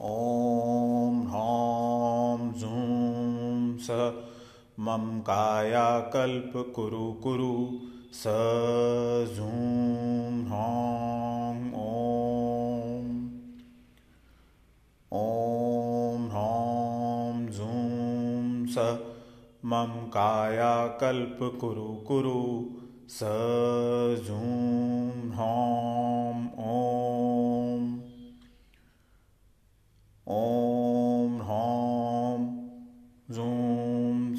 ॐ ह्रां झूं स मम कायाकल्पकुरु कुरु स झूं ह्रां ॐ। ॐ ह्रां झूं स मम कायाकल्पकुरु कुरु स झूं ह्रां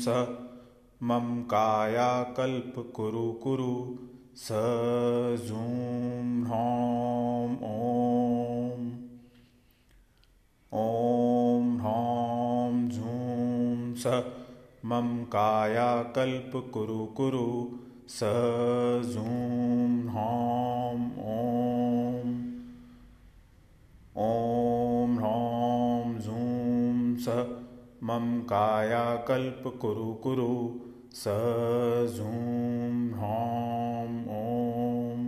स मम कायाकल्पकुरु कुरु स झूं ह्रां ॐ। ॐ ह्रां झूं स मम कायाकल्पकुरु कुरु स झूं ह्रां ॐ। ह्रां झूं स मम कायाकल्पकुरु कुरु स झूं ह्रां ॐ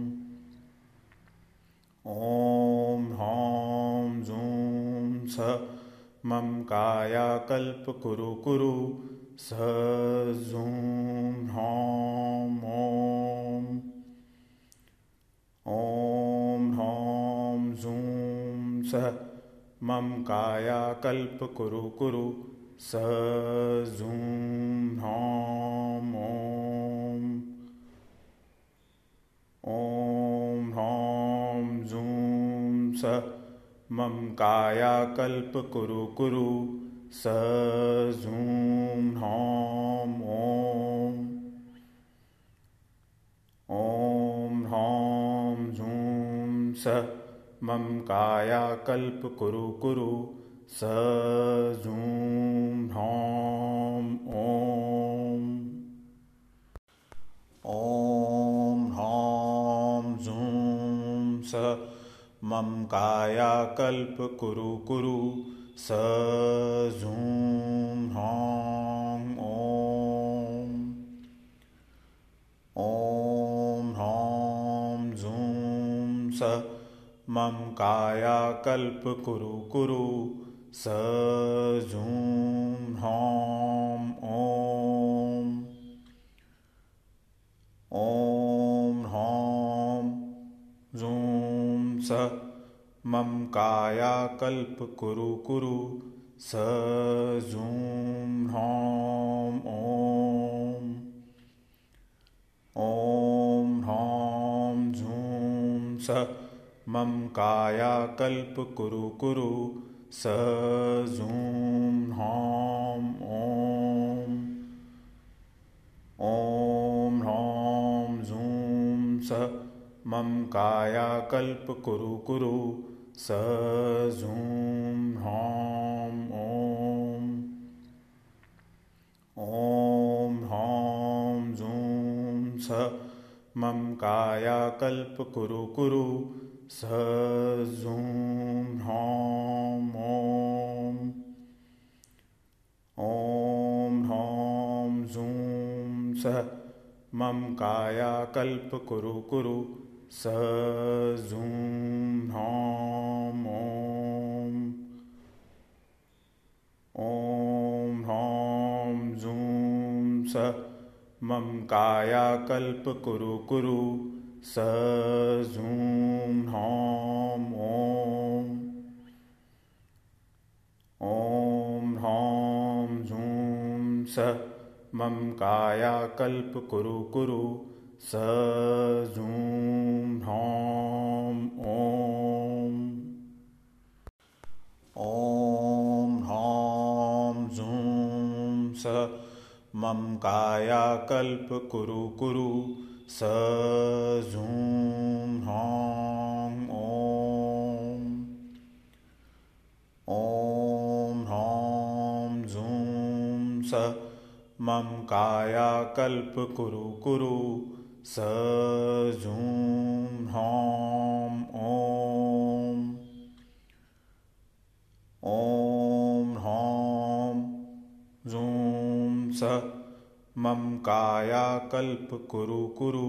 ॐ ह्रां झूं स। मम कायाकल्पकुरु कुरु स झूं ह्रां ॐ ॐ ह्रां झूं स। मम कायाकल्पकुरु कुरु स झूं ह्रां ॐ। ॐ ह्रां झूं स मम कायाकल्पकुरु कुरु स झूं ह्रां ॐ। ॐ ह्रां झूं स मम कायाकल्पकुरु कुरु कुरु स झूं ह्रां ॐ ॐ ह्रां झूं स मम कायाकल्पकुरु कुरु कुरु स झूं ह्रां ॐ ॐ ह्रां झूं स मम कायाकल्पकुरु कुरु स झूं ह्रां ॐ ॐ ह्रां झूं स मम कायाकल्पकुरु कुरु स झूं ह्रां ॐ ॐ ह्रां झूं स मम कायाकल्पकुरु कुरु स झूं ह्रां ॐ ॐ ह्रां झूं स। मम कायाकल्पकुरु कुरु स झूं ह्रां ॐ ॐ ह्रां झूं स। मम कायाकल्पकुरु कुरु स झूं ह्रां ॐ ॐ ह्रां स मम कायाकल्पकुरु कुरु स झूं ह्रां ॐ ॐ ह्रां झूं स मम कायाकल्पकुरु कुरु स झूं ह्रां ॐ ॐ ह्रां झूं स मम कायाकल्पकुरु कुरु स झूं ह्रां ॐ ॐ ह्रां झूं स मम कायाकल्पकुरु कुरु। स झूं ह्रां ॐ ॐ ह्रां झूं स मम कायाकल्पकुरु कुरु स झूं ह्रां ॐ ॐ ह्रां झूं स मम कायाकल्पकुरु कुरु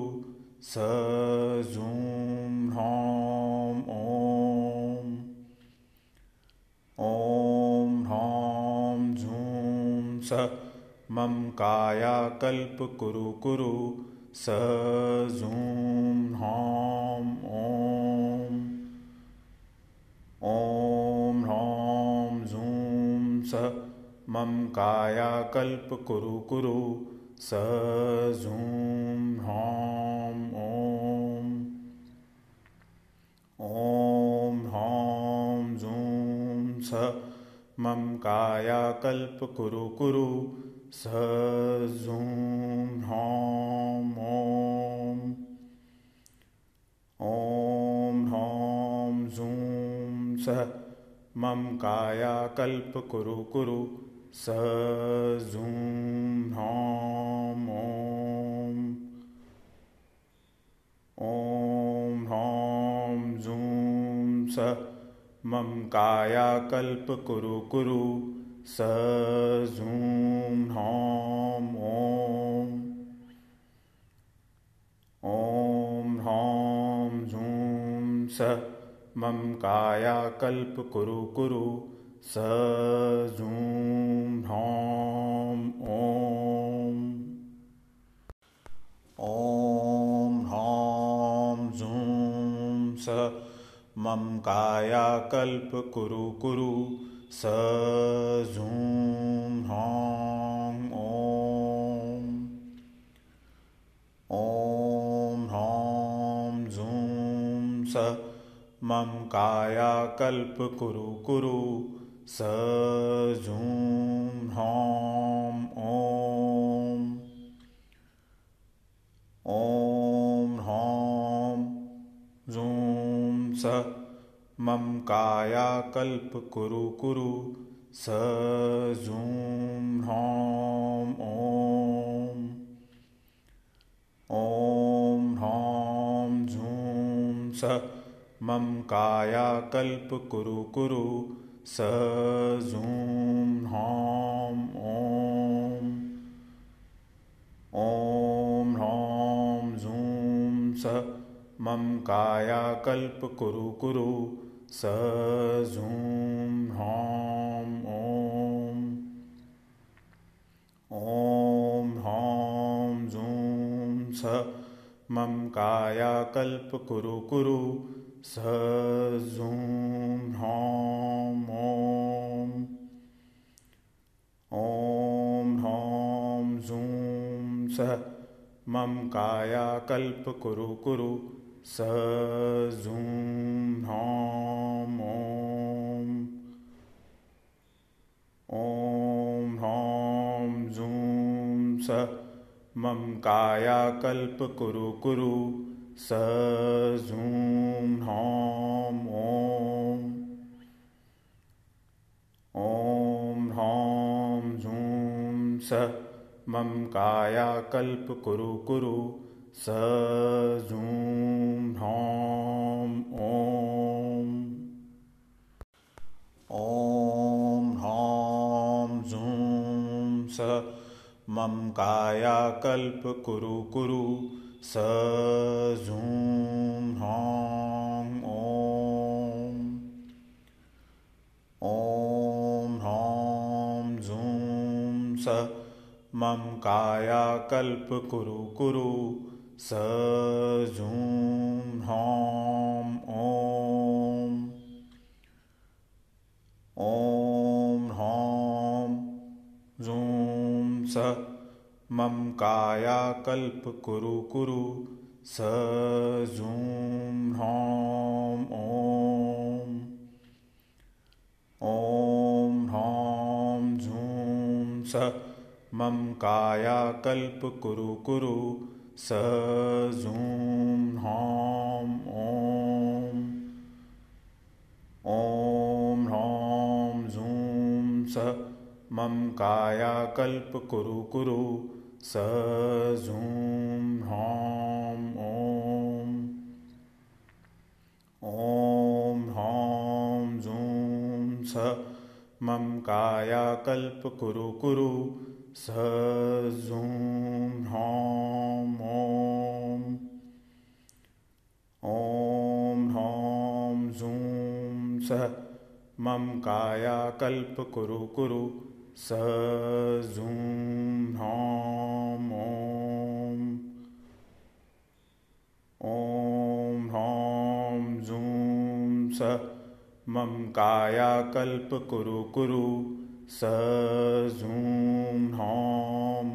स झूं ह्रां ॐ ॐ ह्रां झूं स। मम कायाकल्पकुरु कुरु स झूं ह्रां ॐ ॐ ह्रां झूं स। मम कायाकल्पकुरु कुरु स झूं ह्रां ॐ ॐ ह्रां झूं स मम कायाकल्पकुरु कुरु स झूं ह्रां ॐ ॐ ह्रां झूं स मम कायाकल्पकुरु कुरु स झूं ह्रां ॐ ॐ ह्रां झूं स मम कायाकल्पकुरु कुरु स झूं ह्रां ॐ ॐ ह्रां झूं स मम कायाकल्पकुरु कुरु स झूं ह्रां ॐ ॐ स। मम कायाकल्पकुरु कुरु स झूं ह्रां ॐ ॐ ह्रां झूं स। मम कायाकल्पकुरु कुरु। स झूं ह्रां ॐ ॐ ह्रां झूं स मम कायाकल्पकुरु कुरु स झूं ह्रां ॐ ॐ ह्रां स मम कायाकल्पकुरु कुरु स झूं ह्रां ॐ ॐ ह्रां झूं स मम कायाकल्पकुरु कुरु स झूं ह्रां ॐ ॐ ह्रां झूं स मम कायाकल्पकुरु कुरु स झूं ह्रां ॐ ॐ ह्रां झूं स मम कायाकल्पकुरु कुरु स झूं ह्रां ॐ ॐ ह्रां झूं स मम कायाकल्पकुरु कुरु। स झूं ह्रां ॐ ॐ स, मम कायाकल्पकुरु कुरु स झूं ह्रां ॐ ॐ ह्रां स, मम कायाकल्पकुरु कुरु। स झूं ह्रां ॐ। ॐ ह्रां स मम कायाकल्पकुरु कुरु स झूं ह्रां ॐ मम कायाकल्पकुरु कुरु स झूं ह्रां ॐ ॐ ह्रां झूं स। मम कायाकल्पकुरु कुरु स झूं ह्रां ॐ ह्रां झूं स मम कायाकल्पकुरु कुरु स झूं ह्रां ॐ ॐ ह्रां झूं स। मम कायाकल्पकुरु कुरु स झूं ह्रां ॐ ॐ ह्रां झूं स। मम कायाकल्पकुरु कुरु स झूं ह्रौं ॐ जूं स मम कायाकल्पकुरु कुरु स झूं ह्रौं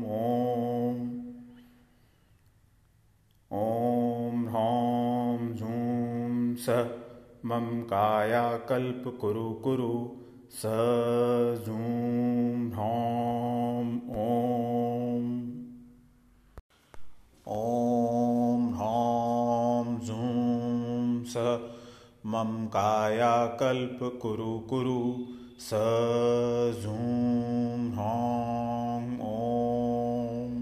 ॐ ह्रौं जूं स मम कायाकल्पकुरु कुरु स झूं ह्रौं ॐ ॐ ह्रौं जूं स मम कायाकल्पकुरु कुरु कुरु स झूं ह्रौं ॐ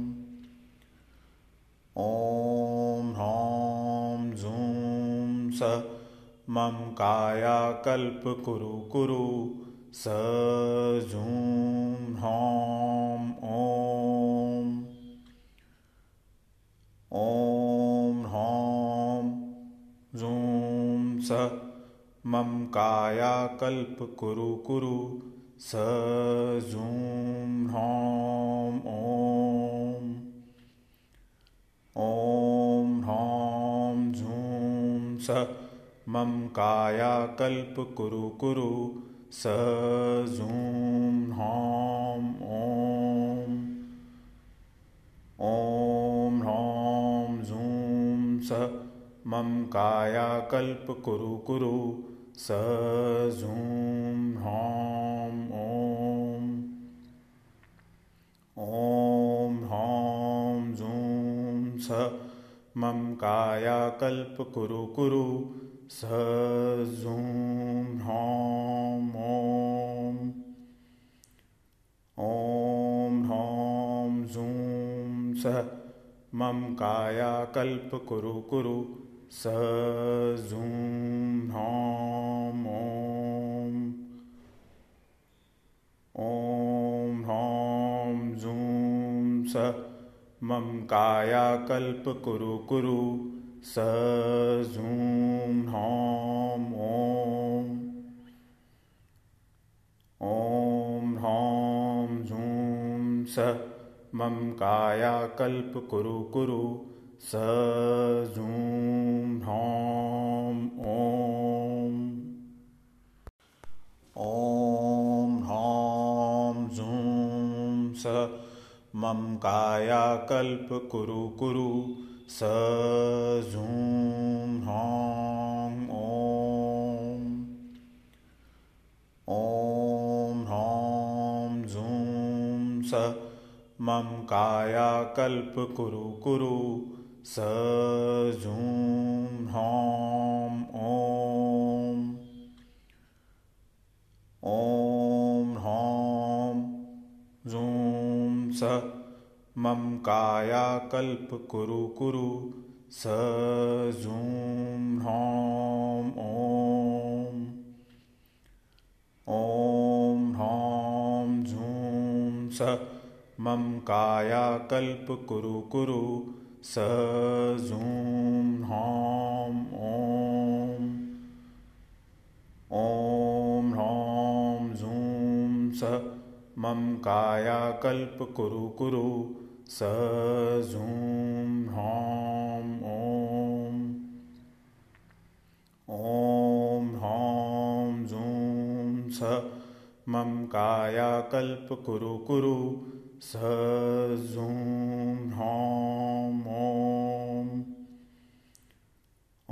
ॐ ह्रौं जूं स मम कायाकल्पकुरु कुरु स झूं ह्रौं ॐ ॐ ह्रौं जूं स मम कायाकल्पकुरु कुरु स झूं ह्रौं ॐ ॐ ह्रौं जूं स मम कायाकल्पकुरु कुरु स जूं ह्रौं ॐ ॐ ह्रौं जूं स। मम कायाकल्पकुरु कुरु कुरु। स झूं ह्रौं ॐ ॐ ह्रौं जूं स। मम कायाकल्पकुरु कुरु कुरु। स झूं ह्रौं जूं स मम कायाकल्पकुरु कुरु कुरु। स झूं ह्रौं ॐ ॐ ह्रौं जूं स। मम कायाकल्पकुरु कुरु कुरु। स झूं ह्रौं ॐ ॐ ह्रौं जूं स। मम कायाकल्पकुरु कुरु स झूं ह्रौं ॐ। ॐ ह्रौं जूं स मम कायाकल्पकुरु कुरु स झूं ह्रौं मम कायाकल्पकुरु कुरु कुरु स झूं ह्रौं ॐ ॐ ह्रौं जूं स मम कायाकल्पकुरु कुरु कुरु स झूं ह्रौं ॐ ॐ ह्रौं जूं स मम कायाकल्पकुरु कुरु स झूं ह्रौं ॐ। ॐ ह्रौं जूं स मम कायाकल्पकुरु कुरु स झूं ह्रौं ॐ। ॐ ह्रौं जूं स मम कायाकल्पकुरु कुरु स झूं ह्रौं ॐ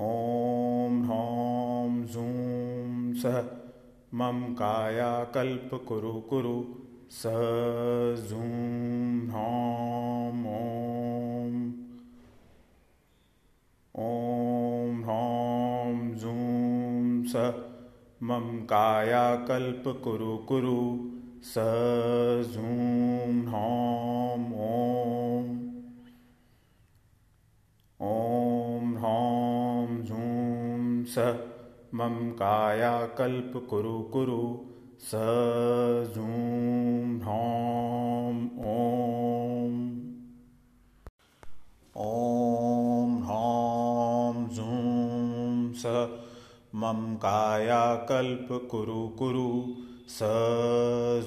ॐ कायाकल्पकुरु कुरु स झूं ह्रौं ॐ ॐ ह्रौं जूं स मम कायाकल्पकुरु कुरु स झूं ह्रौं ॐ ॐ ह्रौं जूं स मम कायाकल्पकुरु कुरु स झूं ह्रौं ॐ ॐ ह्रौं जूं स मम कायाकल्प कुरु कुरु। स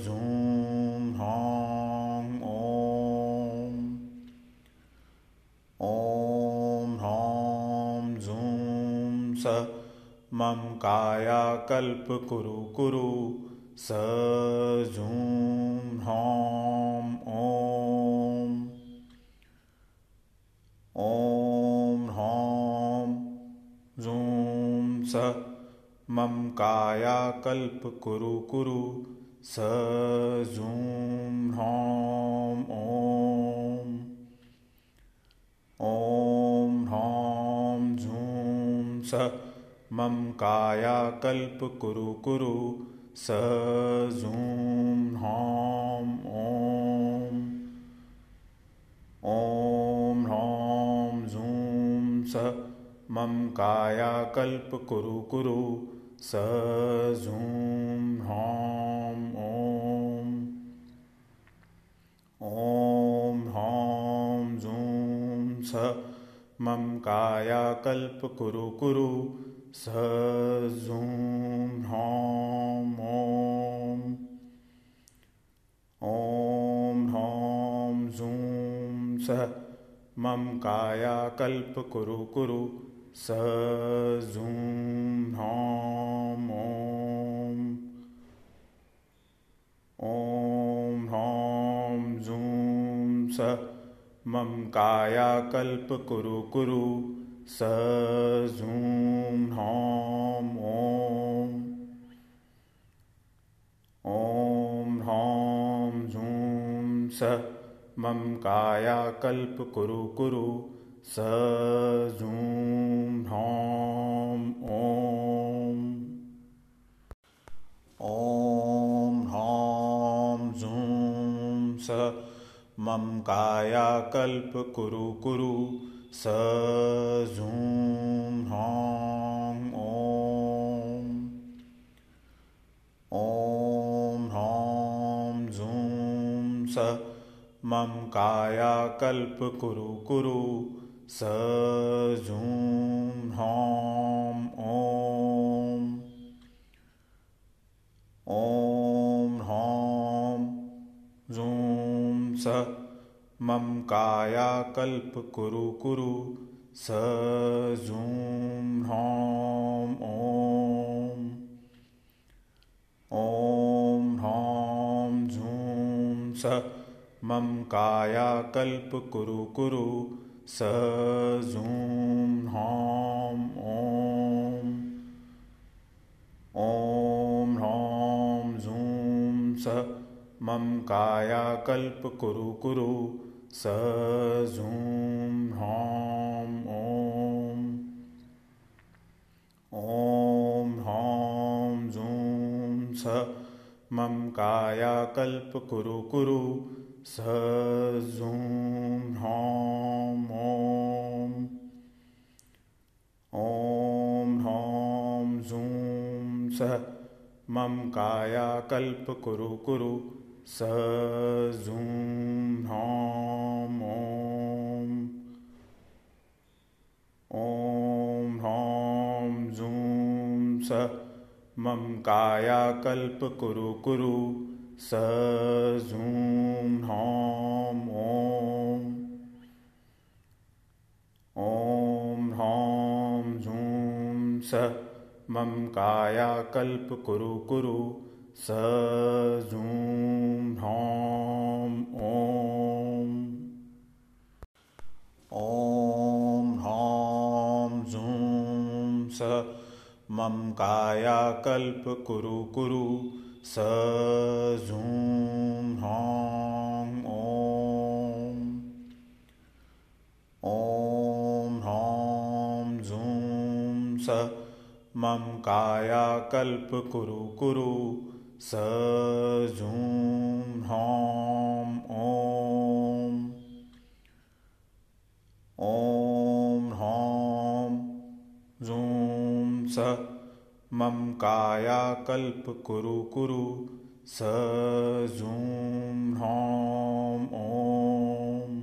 झूं ह्रौं ॐ। ह्रौं झूं स मम कायाकल्प कुरु कुरु स झूं ह्रौं ॐ मम कायाकल्प कुरु कुरु स झूं ह्रौं ॐ। ॐ ह्रौं झूं स मम कायाकल्प कुरु कुरु स झूं ह्रौं ॐ। ॐ ह्रौं झूं स मम कायाकल्प कुरु कुरु स झूं ह्रौं ॐ ॐ ह्रौं झूं स मम कायाकल्प कुरु कुरु स झूं ह्रौं ॐ ॐ ह्रौं झूं स मम कायाकल्प कुरु कुरु स झूं ह्रौं ॐ ॐ ह्रौं झूं स मम कायाकल्प कुरु कुरु स झूं ह्रौं ॐ ॐ ह्रौं झूं स मम कायाकल्प कुरु कुरु स झूं ह्रौं ॐ ॐ ह्रौं स मम कायाकल्प कुरु कुरु स झूं ह्रौं ॐ ॐ ह्रौं झूं स मम कायाकल्प कुरु कुरु स झूं ह्रौं ॐ ॐ ह्रौं झूं स मम कायाकल्प कुरु कुरु स झूं ह्रौं ॐ ॐ ह्रौं झूं स मम कायाकल्प कुरु कुरु स झूं ह्रौं ॐ ॐ ह्रौं झूं स। मम कायाकल्प कुरु कुरु। स झूं ह्रौं ॐ ॐ ह्रौं झूं स। मम कायाकल्प कुरु कुरु। स झूं झूं स मम कायाकल्प कुरु कुरु स झूं ह्रौं ॐ ॐ ह्रौं झूं स। मम कायाकल्प कुरु कुरु स झूं ह्रौं ॐ ॐ ह्रौं झूं स। मम कायाकल्प कुरु कुरु स झूं ह्रौं ॐ ॐ ह्रौं झूं स मम कायाकल्प कुरु कुरु स झूं ह्रौं मम कायाकल्प कुरु कुरु स झूं ह्रौं ॐ ॐ ह्रौं झूं स। मम कायाकल्प कुरु कुरु स झूं ह्रौं ॐ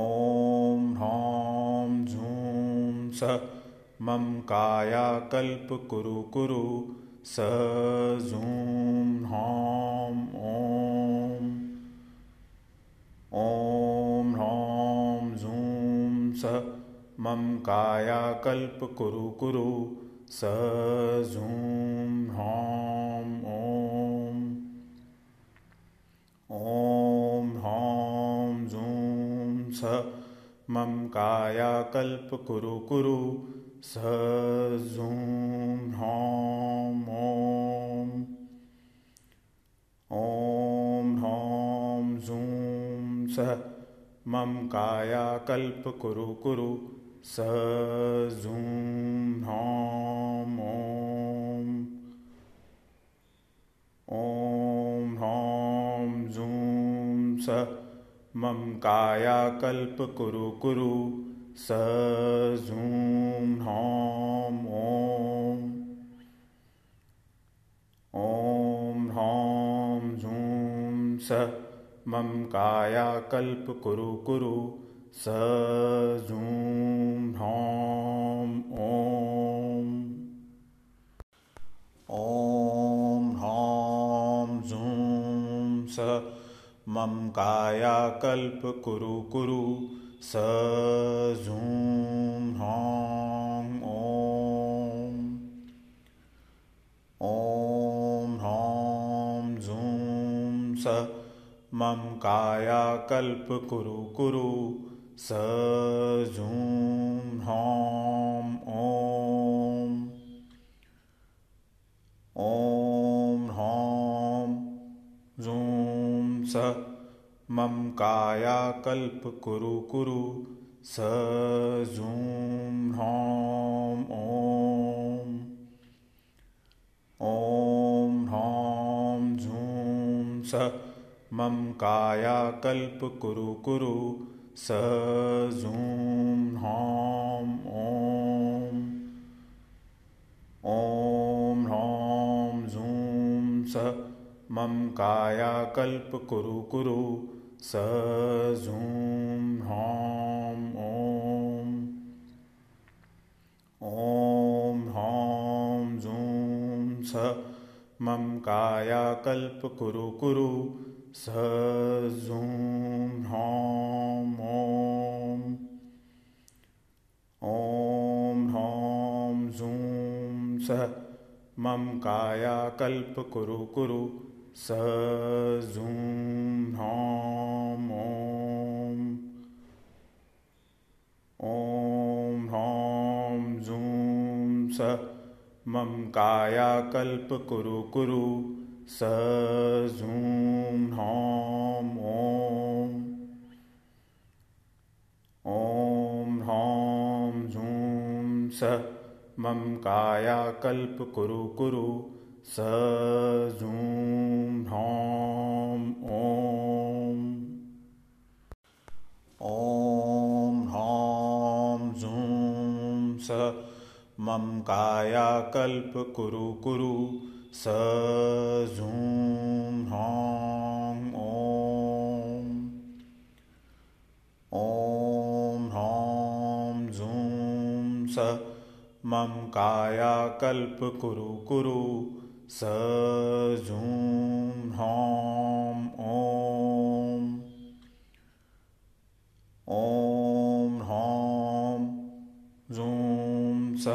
ॐ ह्रौं झूं स मम कायाकल्प कुरु कुरु स जूं ह्रां ॐ। ॐ ह्रां जूं स मम कायाकल्प कुरु कुरु स जूं ह्रां ॐ। ॐ ह्रां जूं स मम कायाकल्प कुरु कुरु स जूं ह्रां ॐ ॐ ह्रां जूं स मम कायाकल्प कुरु कुरु स जूं ह्रां ॐ ॐ ह्रां जूं स मम कायाकल्प कुरु कुरु स जूं ह्रां ॐ ॐ ह्रां स मम कायाकल्प कुरु कुरु। स जूं ह्रां ॐ ॐ ह्रां जूं स मम कायाकल्प कुरु कुरु। स जूं ह्रां ॐ। ॐ ह्रां जूं स मम कायाकल्प कुरु कुरु स जूं ह्रां ॐ मम कायाकल्प कुरु कुरु स जूं ह्रां ॐ ॐ ह्रां जूं स। मम कायाकल्प कुरु कुरु स जूं ह्रां ॐ ॐ ह्रां जूं स। मम कायाकल्प कुरु कुरु स जूं ह्रां ॐ ॐ ह्रां जूं स मम कायाकल्प कुरु कुरु स जूं ह्रां ॐ ॐ ह्रां जूं स मम कायाकल्प कुरु कुरु स जूं ह्रां ॐ स मम कायाकल्प कुरु स जूं ह्रां ॐ ॐ ह्रां जूं स मम कायाकल्प कुरु कुरु स जूं ह्रां ॐ जूं स। मम कायाकल्प कुरु कुरु। स जूं ह्रां ॐ ॐ ह्रां जूं स। मम कायाकल्प कुरु कुरु। स जूं ह्रां ॐ ॐ ह्रां जूं स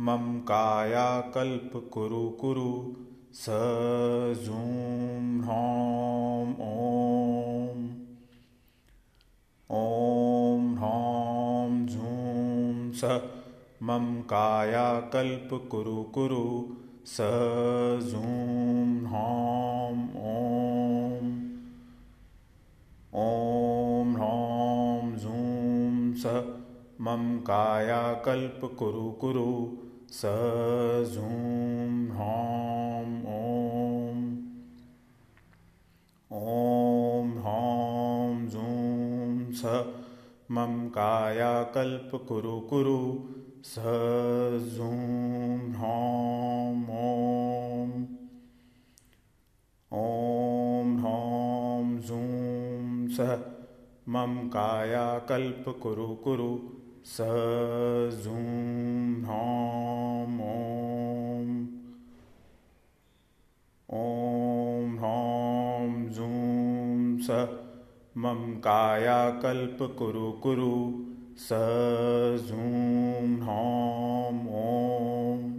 मम कायाकल्प कुरु कुरु। स जूं ह्रां ॐ ॐ ह्रां स मम कायाकल्प कुरु कुरु स जूं ह्रां ॐ ॐ ह्रां जूं स। मम कायाकल्प कुरु कुरु। स जूं ह्रां ॐ ॐ ह्रां जूं स। मम कायाकल्प कुरु कुरु। स जूं ह्रां ह्रां जूं स मम कायाकल्प कुरु कुरु स झूं ह्रां ॐ ॐ ह्रां झूं स। मम कायाकल्प कुरु कुरु स झूं ह्रां ॐ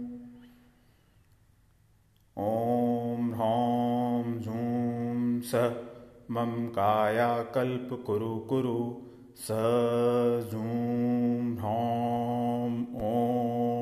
ॐ ह्रां झूं स। मम कायाकल्प कुरु कुरु स जूं ह्रौं ॐ